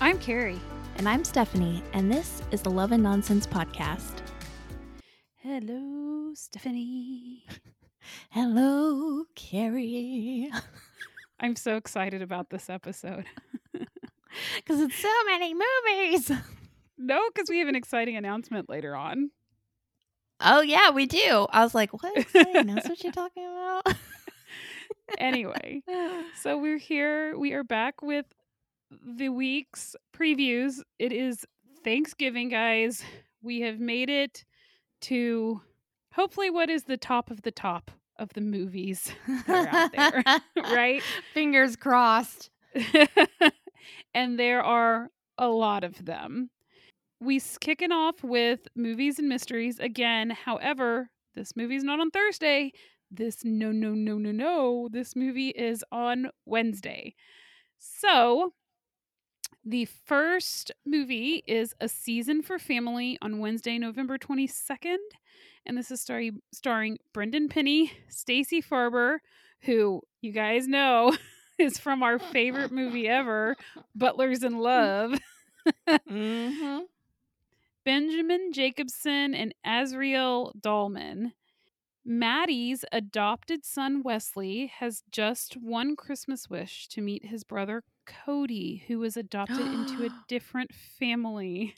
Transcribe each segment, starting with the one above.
I'm Kerrie. And I'm Stephanie, and this is the Love and Nonsense Podcast. Hello, Stephanie. Hello, Kerrie. I'm so excited about this episode. Because it's so many movies. No, because we have an exciting announcement later on. Oh, yeah, we do. I was like, what exciting announcement you talking about? Anyway, so we're here. We are back with the week's previews. It is Thanksgiving, guys. We have made it to hopefully what is the top of the top of the movies that are out there, right? Fingers crossed. and there are a lot of them. We kicking off with movies and mysteries again. However, this movie's not on Thursday. This no no no no no. This movie is on Wednesday. So, the first movie is A Season for Family on Wednesday, November 22nd, and this is starring starring Brendan Penny, Stacey Farber, who you guys know is from our favorite movie ever, Butlers in Love. mm-hmm. Benjamin Jacobson and Azriel Dahlman. Maddie's adopted son Wesley has just one Christmas wish to meet his brother Cody, who was adopted into a different family.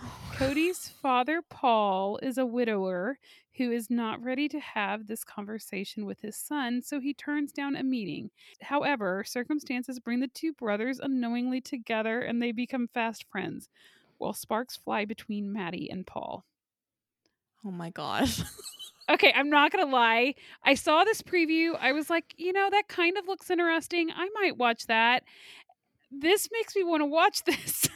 Oh, Cody's father, Paul, is a widower who is not ready to have this conversation with his son, so he turns down a meeting. However, circumstances bring the two brothers unknowingly together and they become fast friends, while sparks fly between Maddie and Paul. Oh my gosh. Okay, I'm not gonna lie. I saw this preview. I was like, you know, that kind of looks interesting. I might watch that. This makes me want to watch this.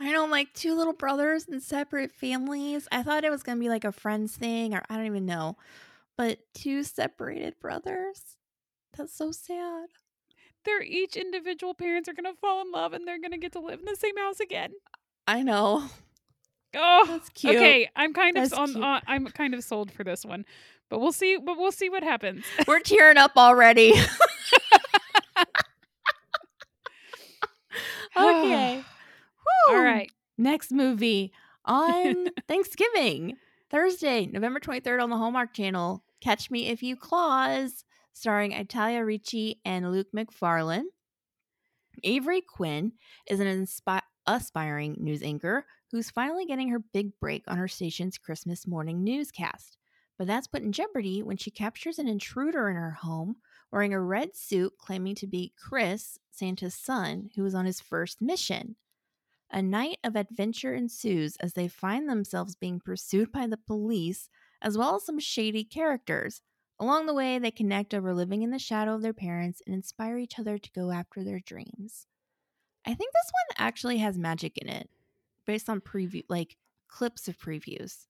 I know, like two little brothers in separate families. I thought it was to be like a friends thing, or I don't even know. But two separated brothers? That's so sad. They're each individual parents are gonna fall in love and they're gonna get to live in the same house again. I know. Oh, That's cute. okay. I'm kind of on, on. Uh, I'm kind of sold for this one, but we'll see. But we'll see what happens. We're tearing up already. okay. All right. Next movie on Thanksgiving, Thursday, November 23rd on the Hallmark Channel. Catch Me If You Claus, starring Italia Ricci and Luke Macfarlane. Avery Quinn is an inspi- aspiring news anchor who's finally getting her big break on her station's Christmas morning newscast. But that's put in jeopardy when she captures an intruder in her home wearing a red suit claiming to be Chris, Santa's son, who is on his first mission. A night of adventure ensues as they find themselves being pursued by the police, as well as some shady characters. Along the way, they connect over living in the shadow of their parents and inspire each other to go after their dreams. I think this one actually has magic in it, based on preview, like clips of previews.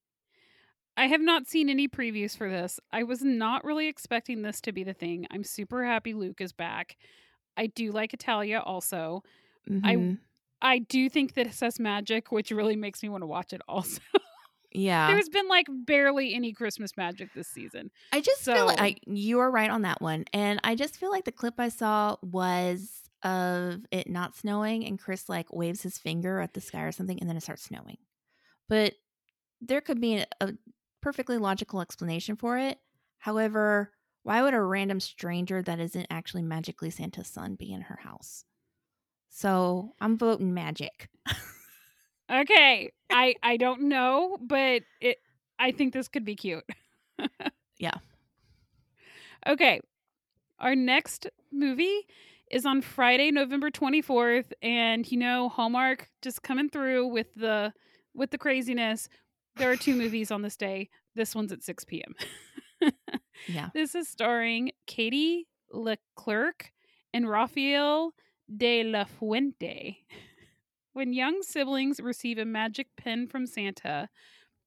I have not seen any previews for this. I was not really expecting this to be the thing. I'm super happy Luke is back. I do like Italia also. Mhm. I do think that it says magic, which really makes me want to watch it also. yeah, There's been like barely any Christmas magic this season. I just feel like I, you are right on that one, and I just feel like the clip I saw was of it not snowing, and Chris like waves his finger at the sky or something, and then it starts snowing. But there could be a, perfectly logical explanation for it. However, why would a random stranger that isn't actually magically Santa's son be in her house? So I'm voting magic. Okay. I I don't know, but it I think this could be cute. Yeah. Okay. Our next movie is on Friday, November 24th, and you know Hallmark just coming through with the with the craziness. There are two movies on this day. This one's at 6 p.m. Yeah. This is starring Katie Leclerc and Rafael de la Fuente. When young siblings receive a magic pen from Santa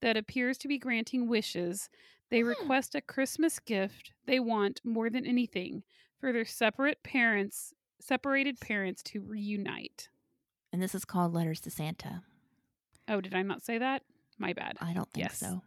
that appears to be granting wishes, they Hmm. request a Christmas gift they want more than anything for their separate parents, separated parents to reunite. And this is called Letters to Santa. Oh, did I not say that? My bad. I don't think Yes. so.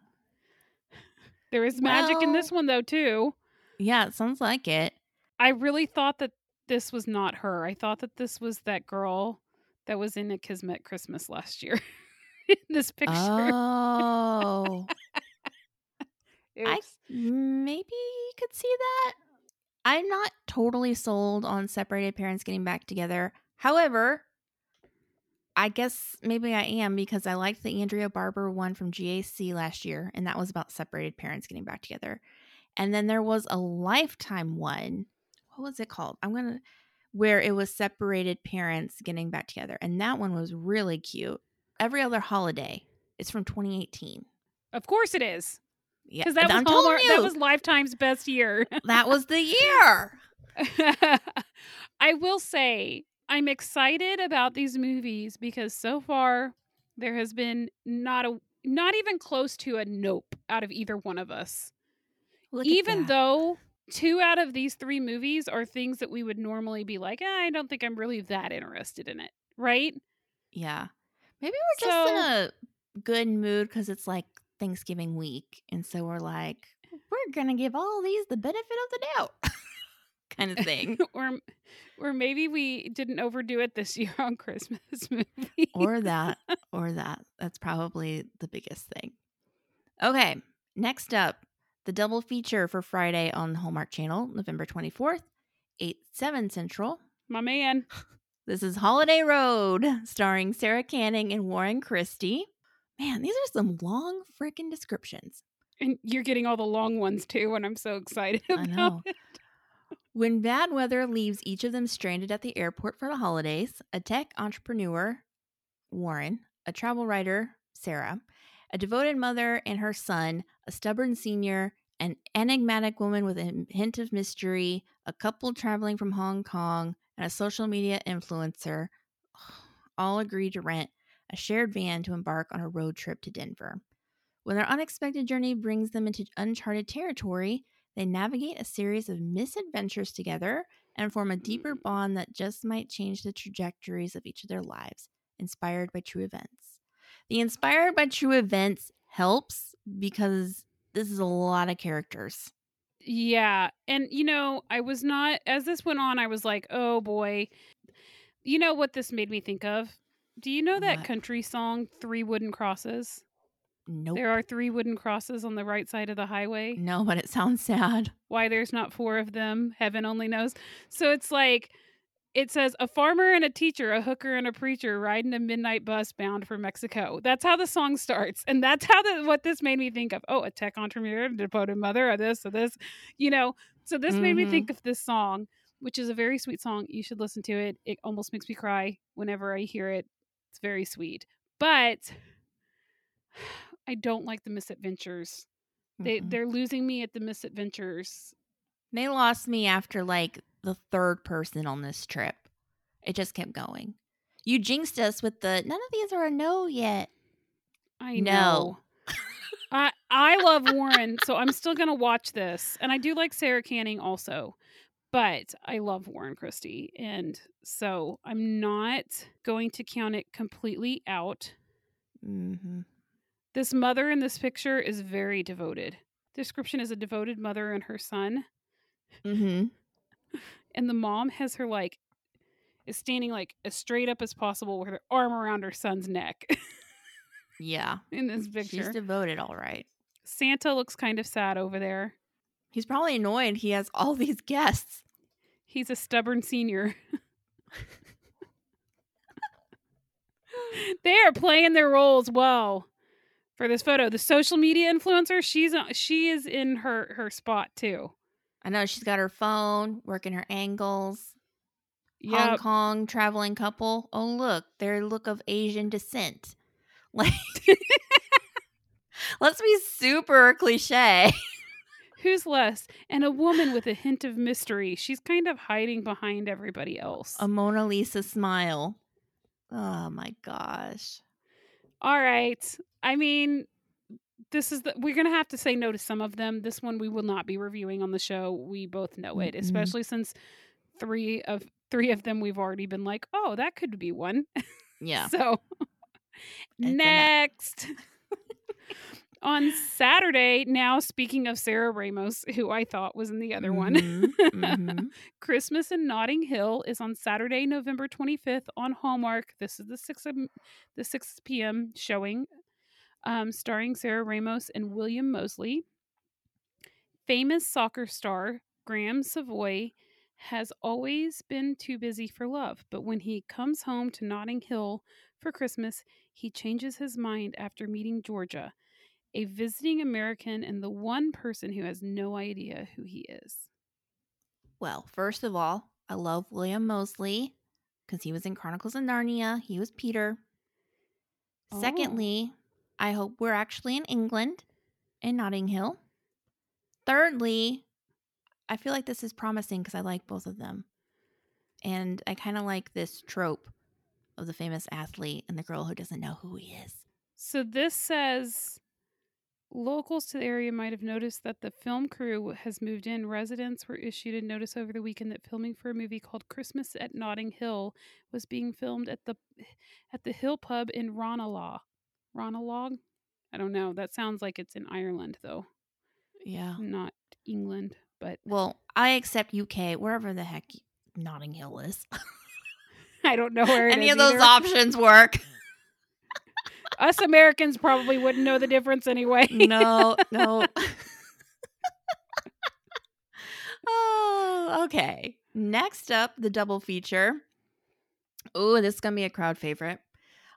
There is magic in this one though too. Yeah, it sounds like it. I really thought that this was not her. I thought that this was that girl that was in a Kismet Christmas last year. in this picture. Oh, I maybe could see that. I'm not totally sold on separated parents getting back together. However, I guess maybe I am because I liked the Andrea Barber one from GAC last year, and that was about separated parents getting back together. And then there was a Lifetime one. What was it called? I'm gonna where it was separated parents getting back together, and that one was really cute. Every other holiday. It's from 2018. Of course it is. Yeah, Because that was I'm Hallmark, that was Lifetime's best year. that was the year. I will say I'm excited about these movies because so far there has been not a not even close to a nope out of either one of us. Look even though two out of these three movies are things that we would normally be like, "Eh, I don't think I'm really that interested in it. Right? Yeah. Maybe we're just in a good mood because it's like Thanksgiving week. And so we're like, mm. we're going to give all these the benefit of the doubt kind of thing. or or maybe we didn't overdo it this year on Christmas movies. or that, or that. That's probably the biggest thing. Okay. Next up, the double feature for Friday on the Hallmark Channel, November 24th, 8, 7 Central. My man. This is Holiday Road, starring Sarah Canning and Warren Christie. Man, these are some long freaking descriptions. And you're getting all the long ones too, and I'm so excited I about know. it. When bad weather leaves each of them stranded at the airport for the holidays, a tech entrepreneur, Warren, a travel writer, Sarah, a devoted mother and her son, a stubborn senior, an enigmatic woman with a hint of mystery, a couple traveling from Hong Kong, and a social media influencer all agree to rent a shared van to embark on a road trip to Denver. When their unexpected journey brings them into uncharted territory, they navigate a series of misadventures together and form a deeper hmm. bond that just might change the trajectories of each of their lives, inspired by true events. The inspired by true events helps because this is a lot of characters. Yeah. And you know, I was not as this went on, I was like, oh boy. You know what this made me think of? Do you know that What? country song, Three Wooden Crosses? Nope. There are three wooden crosses on the right side of the highway. no, but it sounds sad. Why there's not four of them, heaven only knows. So it's like it says a farmer and a teacher, a hooker and a preacher riding a midnight bus bound for Mexico. That's how the song starts. And that's how the, what this made me think of. Oh, a tech entrepreneur, a devoted mother, or this, or this, you know. So this made me Mhm. think of this song, which is a very sweet song. You should listen to it. It almost makes me cry whenever I hear it. It's very sweet. But I don't like the misadventures. They Mm-mm. they're losing me at the misadventures. They lost me after like the third person on this trip. It just kept going. You jinxed us with the none of these are a no yet. I No. know. I I love Warren, so I'm still gonna watch this, and I do like Sarah Canning also, but I love Warren Christie, and so I'm not going to count it completely out. Mm-hmm. This mother in this picture is very devoted. Description is a devoted mother and her son, Mm-hmm. and the mom has her like is standing like as straight up as possible with her arm around her son's neck Yeah. in this picture. She's devoted, all right. Santa looks kind of sad over there. He's probably annoyed he has all these guests. He's a stubborn senior. they are playing their roles well for this photo. The social media influencer, she's uh, she is in her her spot too. I know she's got her phone, working her angles. Hong Kong traveling couple. Oh, look, their look of Asian descent. Like, let's be super cliche. Who's less? And a woman with a hint of mystery. She's kind of hiding behind everybody else. A Mona Lisa smile. Oh my gosh. All right. I mean, this is the we're gonna have to say no to some of them. This one we will not be reviewing on the show. We both know it, Mm-mm. especially since three of three of them we've already been like, oh, that could be one. Yeah. So It's a no. next. On Saturday, now speaking of Sarah Ramos, who I thought was in the other one, Mhm, mhm. Christmas in Notting Hill is on Saturday, November 25th on Hallmark. This is the 6 the 6 p.m. showing um, starring Sarah Ramos and William Moseley. Famous soccer star Graham Savoy has always been too busy for love, but when he comes home to Notting Hill for Christmas, he changes his mind after meeting Georgia, a visiting American and the one person who has no idea who he is. Well, first of all, I love William Moseley because he was in Chronicles of Narnia. He was Peter. Oh. Secondly, I hope we're actually in England in Notting Hill. Thirdly, I feel like this is promising because I like both of them. And I kind of like this trope of the famous athlete and the girl who doesn't know who he is. So this says locals to the area might have noticed that the film crew has moved in. Residents were issued a notice over the weekend that filming for a movie called Christmas at Notting Hill was being filmed at the at the Hill Pub in Ranelagh. Ranelagh? I don't know. That sounds like it's in Ireland though, Yeah. not England. But Well, I accept UK, wherever the heck Notting Hill is. I don't know where it Any of those either. options work. Us Americans probably wouldn't know the difference anyway. no, no. oh, okay. Next up, the double feature. Oh, this is going to be a crowd favorite.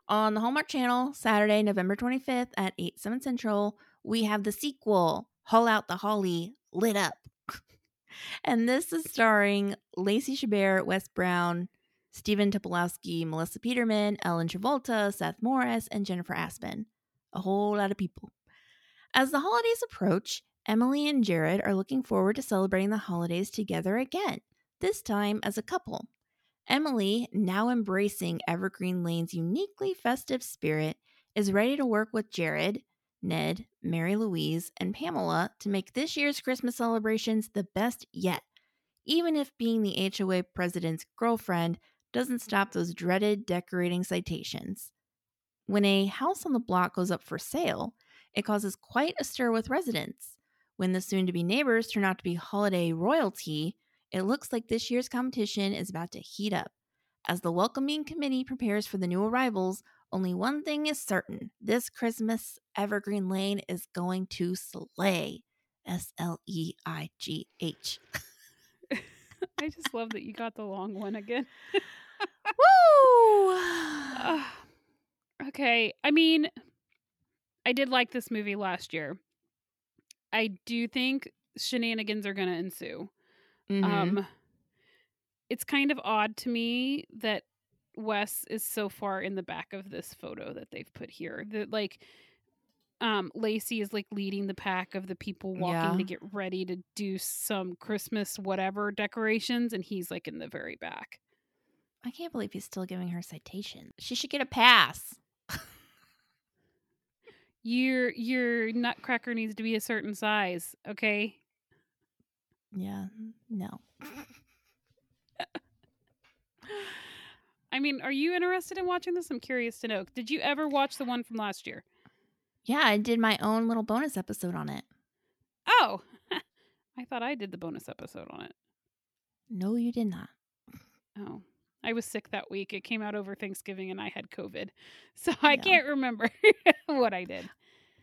On the Hallmark Channel, Saturday, November 25th at 8, 7 Central, we have the sequel, Haul Out the Holly, Lit Up. and this is starring Lacey Chabert, Wes Brown, Stephen Tobolowsky, Melissa Peterman, Ellen Travolta, Seth Morris, and Jennifer Aspen. A whole lot of people. As the holidays approach, Emily and Jared are looking forward to celebrating the holidays together again, this time as a couple. Emily, now embracing Evergreen Lane's uniquely festive spirit, is ready to work with Jared, Ned, Mary Louise, and Pamela to make this year's Christmas celebrations the best yet, even if being the HOA president's girlfriend doesn't stop those dreaded decorating citations. When a house on the block goes up for sale, it causes quite a stir with residents. When the soon to be neighbors turn out to be holiday royalty, it looks like this year's competition is about to heat up. As the welcoming committee prepares for the new arrivals, only one thing is certain this Christmas, Evergreen Lane is going to slay. S L E I G H. I just love that you got the long one again. Woo! Ugh. okay. I mean, I did like this movie last year. I do think shenanigans are going to ensue. Mhm. Um, it's kind of odd to me that Wes is so far in the back of this photo that they've put here. That like, um, Lacey is like leading the pack of the people walking to get ready to do some Christmas whatever decorations, and he's like in the very back. I can't believe he's still giving her citation. She should get a pass. Your your nutcracker needs to be a certain size, okay? Yeah, no. I mean, are you interested in watching this? I'm curious to know. Did you ever watch the one from last year? Yeah, I did my own little bonus episode on it. Oh, I thought I did the bonus episode on it. No, you did not. Oh, I was sick that week. It came out over Thanksgiving and I had COVID. So I Yeah. can't remember what I did.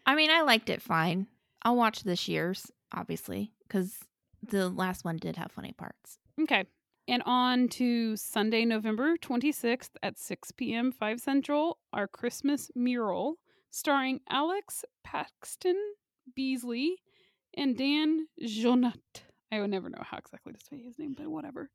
I mean, I liked it fine. I'll watch this year's, obviously, because the last one did have funny parts. Okay. And on to Sunday, November 26th at 6 p.m., 5 Central, our Christmas mural starring Alex Paxton Beesley and Dan Jeannotte. I would never know how exactly to say his name, but whatever.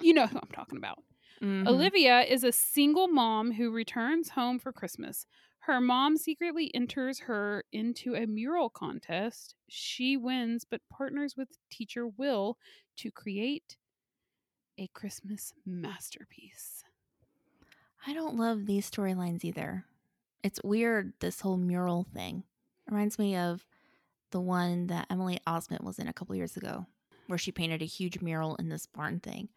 You know who I'm talking about. Mhm. Olivia is a single mom who returns home for Christmas. Her mom secretly enters her into a mural contest. She wins, but partners with teacher Will to create a Christmas masterpiece. I don't love these storylines either. It's weird, this whole mural thing. reminds me of the one that Emily Osment was in a couple years ago, where she painted a huge mural in this barn thing.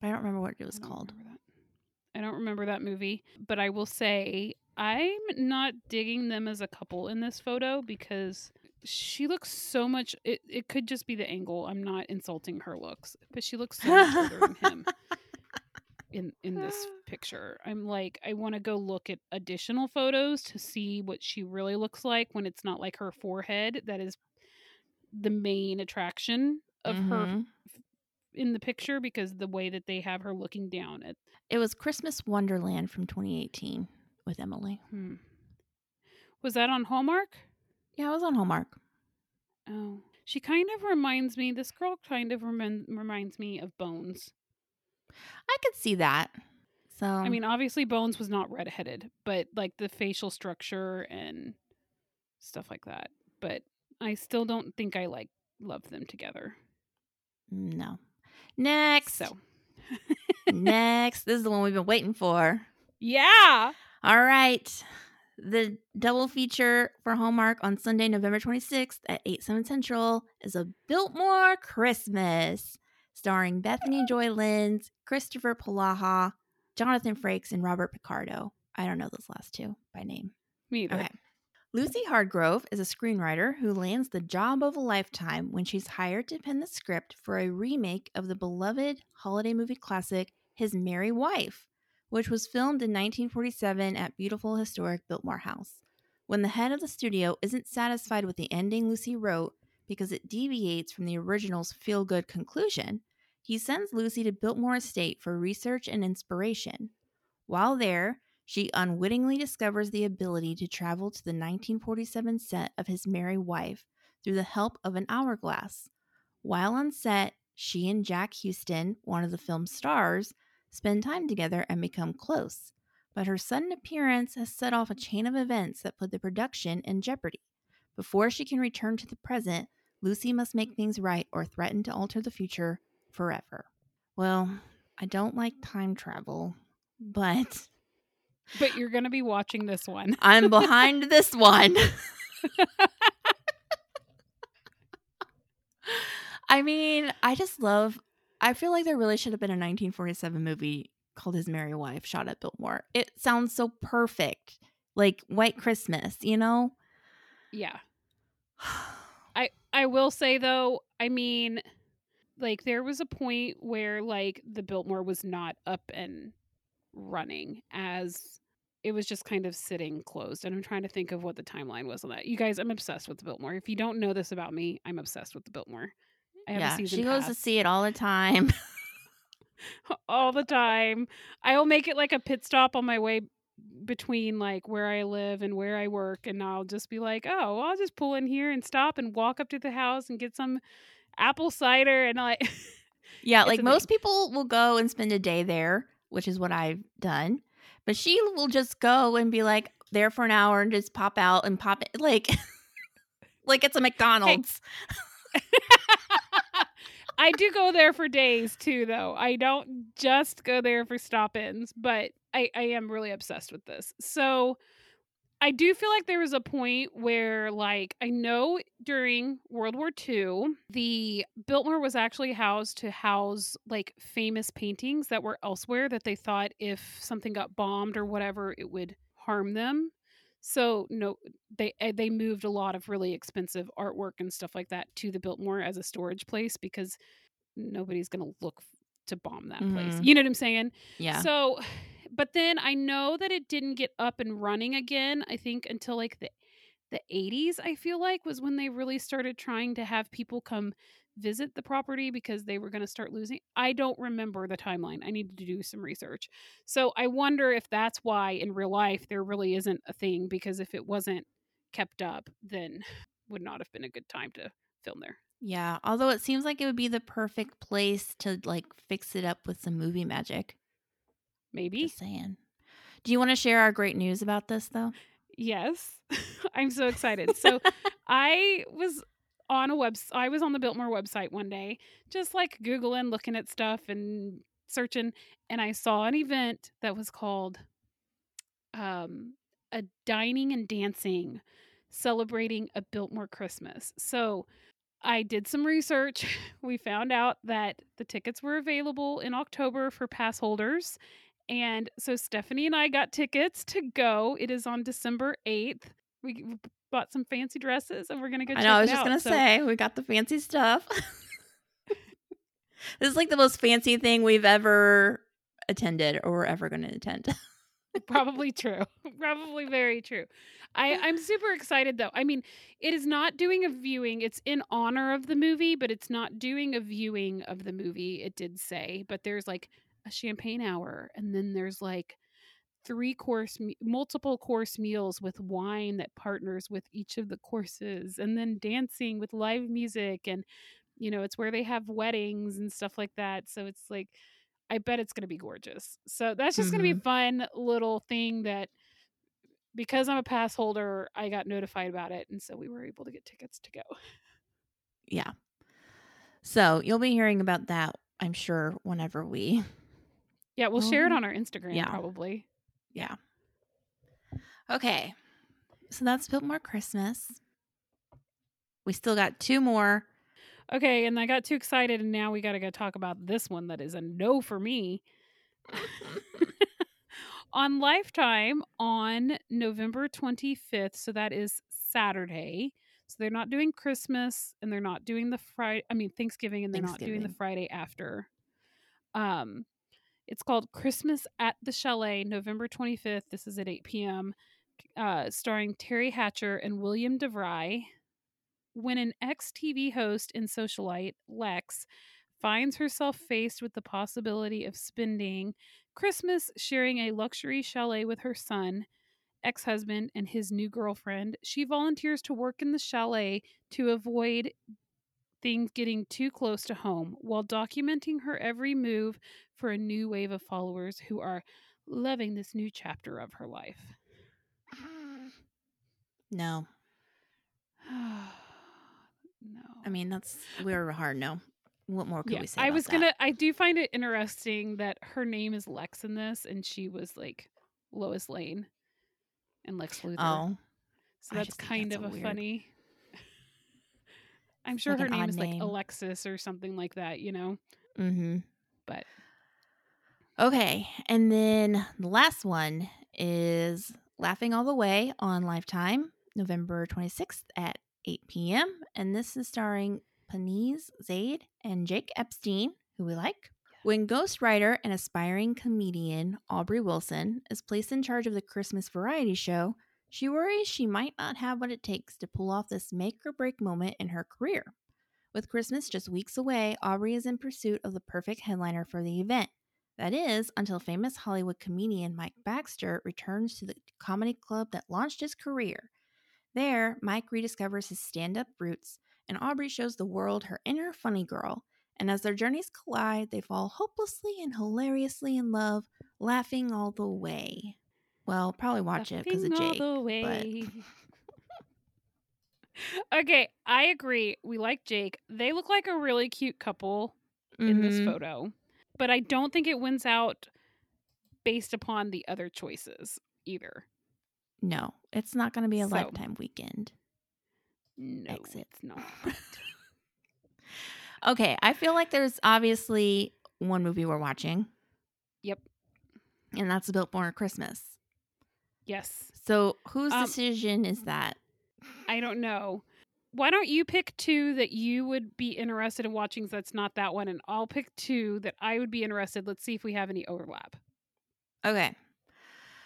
But I don't remember what it was I called. I don't remember that movie, but I will say I'm not digging them as a couple in this photo because she looks so much it, it could just be the angle. I'm not insulting her looks, but she looks so much older than him in in this picture. I'm like I want to go look at additional photos to see what she really looks like when it's not like her forehead that is the main attraction of her Mhm. f- in the picture because the way that they have her looking down at It was Christmas Wonderland from 2018 with Emily. hmm. Was that on Hallmark? Yeah, it was on Hallmark. Oh. She kind of reminds me this girl kind of remin- reminds me of Bones. I could see that. So I mean, obviously Bones was not redheaded, but like the facial structure and stuff like that. But I still don't think I like love them together. no. Next. So, Next. This is the one we've been waiting for. yeah. All right. The double feature for Hallmark on Sunday, November 26th at 8, 7 Central is a Biltmore Christmas starring Bethany Joy Lenz, Kristoffer Polaha, Jonathan Frakes, and Robert Picardo. I don't know those last two by name. Me either. Okay. Lucy Hardgrove is a screenwriter who lands the job of a lifetime when she's hired to pen the script for a remake of the beloved holiday movie classic His Merry Wife, which was filmed in 1947 at beautiful historic Biltmore House. When the head of the studio isn't satisfied with the ending Lucy wrote because it deviates from the original's feel good conclusion, he sends Lucy to Biltmore Estate for research and inspiration. While there, she unwittingly discovers the ability to travel to the 1947 set of his Merry Wife through the help of an hourglass. While on set, she and Jack Houston, one of the film's stars, spend time together and become close. But her sudden appearance has set off a chain of events that put the production in jeopardy. Before she can return to the present, Lucy must make things right or threaten to alter the future forever. Well, I don't like time travel, but But you're going to be watching this one. I'm behind this one. I mean, I just love. I feel like there really should have been a 1947 movie called His Merry Wife shot at Biltmore. It sounds so perfect. Like White Christmas, you know? Yeah. I I will say though, I mean, like there was a point where like the Biltmore was not up and running as it was just kind of sitting closed. And I'm trying to think of what the timeline was on that. You guys, I'm obsessed with the Biltmore. If you don't know this about me, I'm obsessed with the Biltmore. I have a yeah, season she goes to see it all the time. all the time. I'll make it like a pit stop on my way between like where I live and where I work and I'll just be like, "Oh, I'll just pull in here and stop and walk up to the house and get some apple cider and like yeah, like most people will go and spend a day there, which is what I've done. But she will just go and be like there for an hour and just pop out and pop it like like it's a McDonald's. I do go there for days too though. I don't just go there for stop-ins, but I I am really obsessed with this. So I do feel like there was a point where, like, I know during World War II, the Biltmore was actually housed to house like famous paintings that were elsewhere that they thought if something got bombed or whatever, it would harm them. So no, they eh, they moved a lot of really expensive artwork and stuff like that to the Biltmore as a storage place because nobody's gonna look to bomb that place. Mhm. You know what I'm saying? Yeah. So, but then I know that it didn't get up and running again. I think until like the the 80s. I feel like was when they really started trying to have people come visit the property because they were going to start losing. I don't remember the timeline. I needed to do some research. So I wonder if that's why in real life there really isn't a thing because if it wasn't kept up, then would not have been a good time to film there. Yeah, although it seems like it would be the perfect place to like fix it up with some movie magic. Maybe. Just saying. Do you want to share our great news about this though? Yes. I'm so excited. So I was on a web I was on the Biltmore website one day, just like googling, looking at stuff and searching, and I saw an event that was called um a dining and dancing celebrating a Biltmore Christmas. So I did some research. We found out that the tickets were available in October for pass holders And so Stephanie and I got tickets to go. It is on December 8th. We we bought some fancy dresses and we're to go I know. I was just out. gonna So- say we got the fancy stuff. this is like the most fancy thing we've ever attended or we're ever going to attend. probably true probably very true i i'm super excited though i mean it is not doing a viewing it's in honor of the movie but it's not doing a viewing of the movie it did say but there's like a champagne hour and then there's like three course multiple course meals with wine that partners with each of the courses and then dancing with live music and you know it's where they have weddings and stuff like that so it's like i bet it's going to be gorgeous so that's just going to be a mm-hmm. fun little thing that because i'm a pass holder i got notified about it and so we were able to get tickets to go yeah. So you'll be hearing about that, I'm sure, whenever we. yeah we'll share it Oh, on our instagram yeah. probably Yeah. Okay. So that's Biltmore Christmas. We still got two more. okay and i got too excited and now we got to go talk about this one that is a no for me on Lifetime on November 25th. So that is Saturday. So they're not doing Christmas and they're not doing the Friday, I mean, Thanksgiving and they're not doing the Friday after. Um, it's called Christmas at the Chalet, November 25th. This is at 8 p.m., uh, starring Teri Hatcher and William DeVry. When an ex TV host and socialite, Lex, finds herself faced with the possibility of spending Christmas sharing a luxury chalet with her son, ex husband, and his new girlfriend, she volunteers to work in the chalet to avoid things getting too close to home while documenting her every move for a new wave of followers who are loving this new chapter of her life. Ah. No. no. I mean, that's we're a hard no. What more could yeah, we say? I was gonna. I do find it interesting that her name is Lex in this, and she was like Lois Lane and Lex Luthor. Oh, so that's kind that's of a a weird- funny. I'm sure like her name is like. Alexis or something like that. You know, mm-hmm. but Okay, and then the last one is Laughing All the Way on Lifetime, November 26th at 8 p.m. And this is starring Panise Zaid and Jake Epstein, who we like. When ghostwriter and aspiring comedian Aubrey Wilson is placed in charge of the Christmas variety show, she worries she might not have what it takes to pull off this make or break moment in her career. With Christmas just weeks away, Aubrey is in pursuit of the perfect headliner for the event. That is, until famous Hollywood comedian Mike Baxter returns to the comedy club that launched his career. There, Mike rediscovers his stand up roots, and Aubrey shows the world her inner funny girl. And as their journeys collide, they fall hopelessly and hilariously in love, laughing all the way. Well, probably watch it because of Jake. but- okay, I agree. We like Jake. They look like a really cute couple in this Mhm. photo, but I don't think it wins out based upon the other choices either. No, it's not going to be a So- lifetime weekend. No, Exit. it's not. Okay, I feel like there's obviously one movie we're watching, yep. and that's a Biltmore Christmas. Yes. So whose Um, decision is that? I don't know. Why don't you pick two that you would be interested in watching? That's not that one, and I'll pick two that I would be interested. Let's see if we have any overlap. Okay.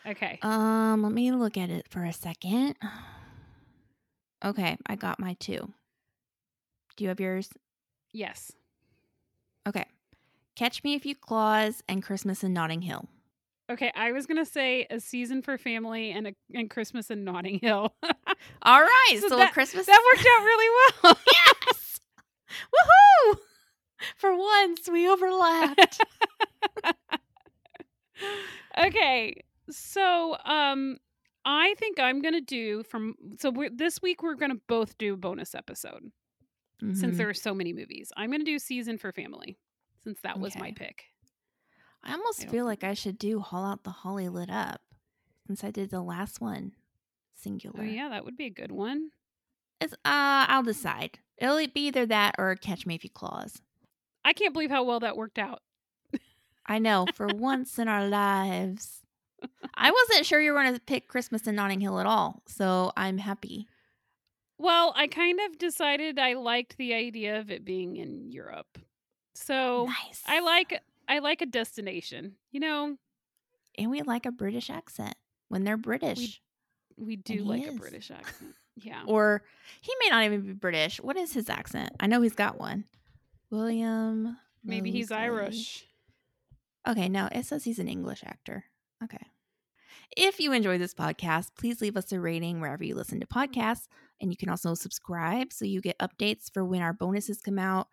Okay. Um, let me look at it for a second. Okay, I got my two. Do you have yours? yes. Okay. Catch Me If You Claus and Christmas in Notting Hill. Okay. I was gonna say a season for family and a and Christmas in Notting Hill. All right, So so, that- Christmas that worked out really well. yes. Woohoo! For once, we overlapped. okay. So, um, I think I'm gonna do from so we're, this week we're gonna both do a bonus episode since Mhm. there are so many movies. I'm gonna do season for family since that was my pick. I almost I feel like I should do Haul Out the Holly Lit Up since I did the last one singular. Oh yeah, that would be a good one. It's, uh, I'll decide. It'll be either that or Catch Me If You Claus. I can't believe how well that worked out. I know, for once in our lives. I wasn't sure you were going to pick Christmas in Notting Hill at all, so I'm happy. Well, I kind of decided I liked the idea of it being in Europe. So nice. I like I like a destination. You know, and we like a British accent when they're British. we do And he like a. British accent. Yeah. Or he may not even be British. What is his accent? I know he's got one. William. Maybe he's Irish. Okay, no, it says he's an English actor. Okay. If you enjoy this podcast, please leave us a rating wherever you listen to podcasts. And you can also subscribe so you get updates for when our bonuses come out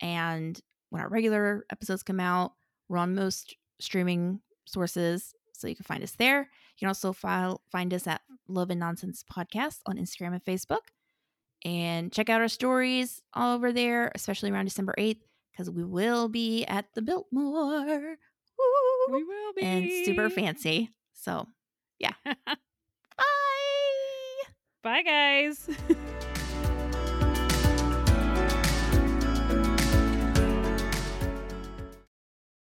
and when our regular episodes come out. We're on most streaming sources, so you can find us there. You can also file, find us at Love and Nonsense Podcast on Instagram and Facebook. And check out our stories all over there, especially around December 8th, because we will be at the Biltmore. Woo! We will be and super fancy. So, yeah. bye. Bye guys.